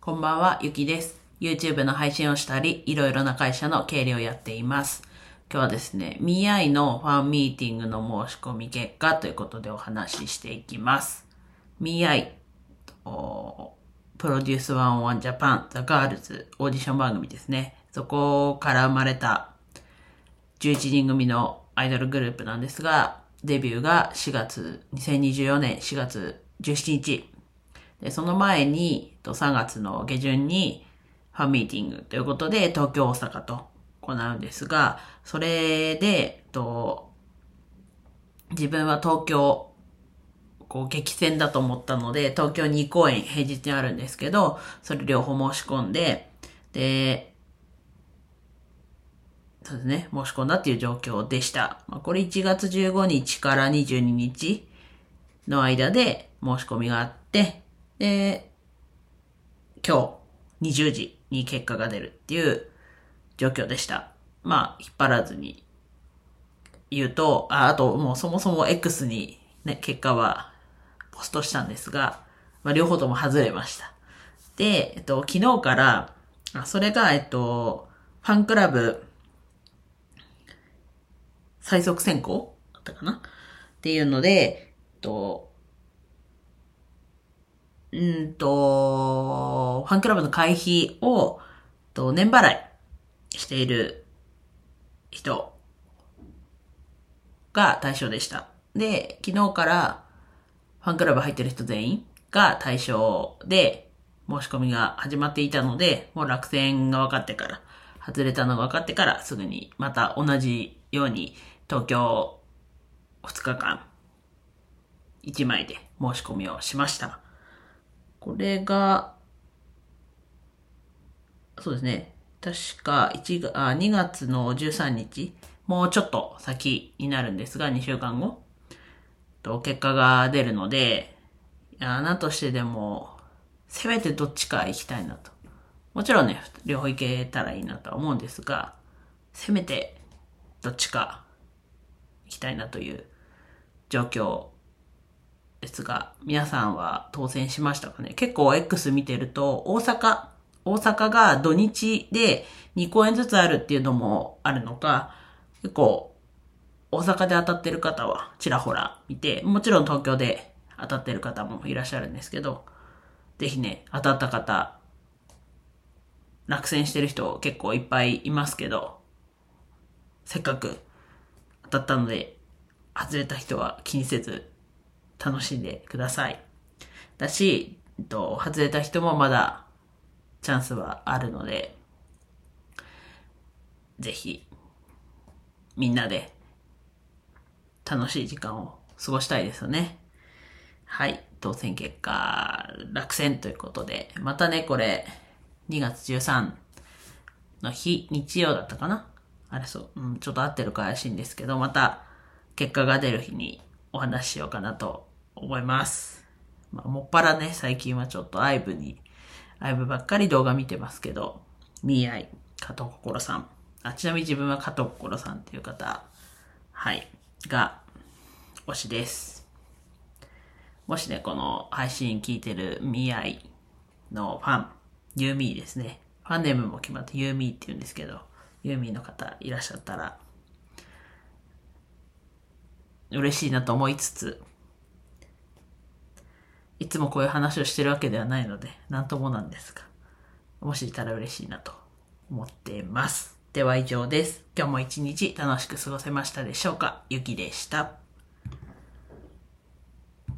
こんばんは、ゆきです。YouTube の配信をしたり、いろいろな会社の経理をやっています。今日はですね、MII のファンミーティングの申し込み結果ということでお話ししていきます。MII、プロデュース101 Japan The Girls オーディション番組ですね。そこから生まれた11人組のアイドルグループなんですが、デビューが4月、2024年4月17日。で、その前に、3月の下旬にファンミーティングということで、東京、大阪と行うんですが、それで、と自分は東京、こう激戦だと思ったので、東京2公演平日にあるんですけど、それ両方申し込んで、で、そうですね、申し込んだっていう状況でした。まあ、これ1月15日から22日の間で申し込みがあって、で、今日20時に結果が出るっていう状況でした。まあ、引っ張らずに言うと、ああともうそもそも X にね、結果はポストしたんですが、まあ、両方とも外れました。で、えっと、昨日から、あそれが、えっと、ファンクラブ最速選考だったかな？っていうので、えっと、うんと、ファンクラブの会費を、と年払いしている人が対象でした。で、昨日からファンクラブ入ってる人全員が対象で申し込みが始まっていたので、もう落選が分かってから、外れたのが分かってからすぐにまた同じように東京2日間1枚で申し込みをしました。これが、そうですね。確か1が2月の13日、もうちょっと先になるんですが、2週間後、と結果が出るので、いや、なんとしてでも、せめてどっちか行きたいなと。もちろんね、両方行けたらいいなとは思うんですが、せめてどっちか行きたいなという状況ですが、皆さんは当選しましたかね？結構 X 見てると、大阪、大阪が土日で2公演ずつあるっていうのもあるのか、結構大阪で当たってる方はちらほら見て、もちろん東京で当たってる方もいらっしゃるんですけど、ぜひね、当たった方、落選してる人結構いっぱいいますけど、せっかく当たったので、外れた人は気にせず楽しんでください。だし、えっと、外れた人もまだチャンスはあるので、ぜひ、みんなで楽しい時間を過ごしたいですよね。はい。当選結果、落選ということで、またね、これ、2月13の日、日曜だったかな？あれそう、うん、ちょっと合ってるか怪しいんですけど、また、結果が出る日にお話ししようかなと思います。まあ、もっぱらね、最近はちょっとアイブに、アイブばっかり動画見てますけど、ミーアイ、加藤心さん。あ、ちなみに自分は加藤心さんっていう方、はい、が、推しです。もしね、この配信聞いてるミーアイのファン、ユーミーですね。ファンネームも決まってユーミーって言うんですけど、ユーミーの方いらっしゃったら、嬉しいなと思いつつ、いつもこういう話をしてるわけではないので、なんともなんですが、もしいたら嬉しいなと思っています。では以上です。今日も一日楽しく過ごせましたでしょうか？ゆきでした。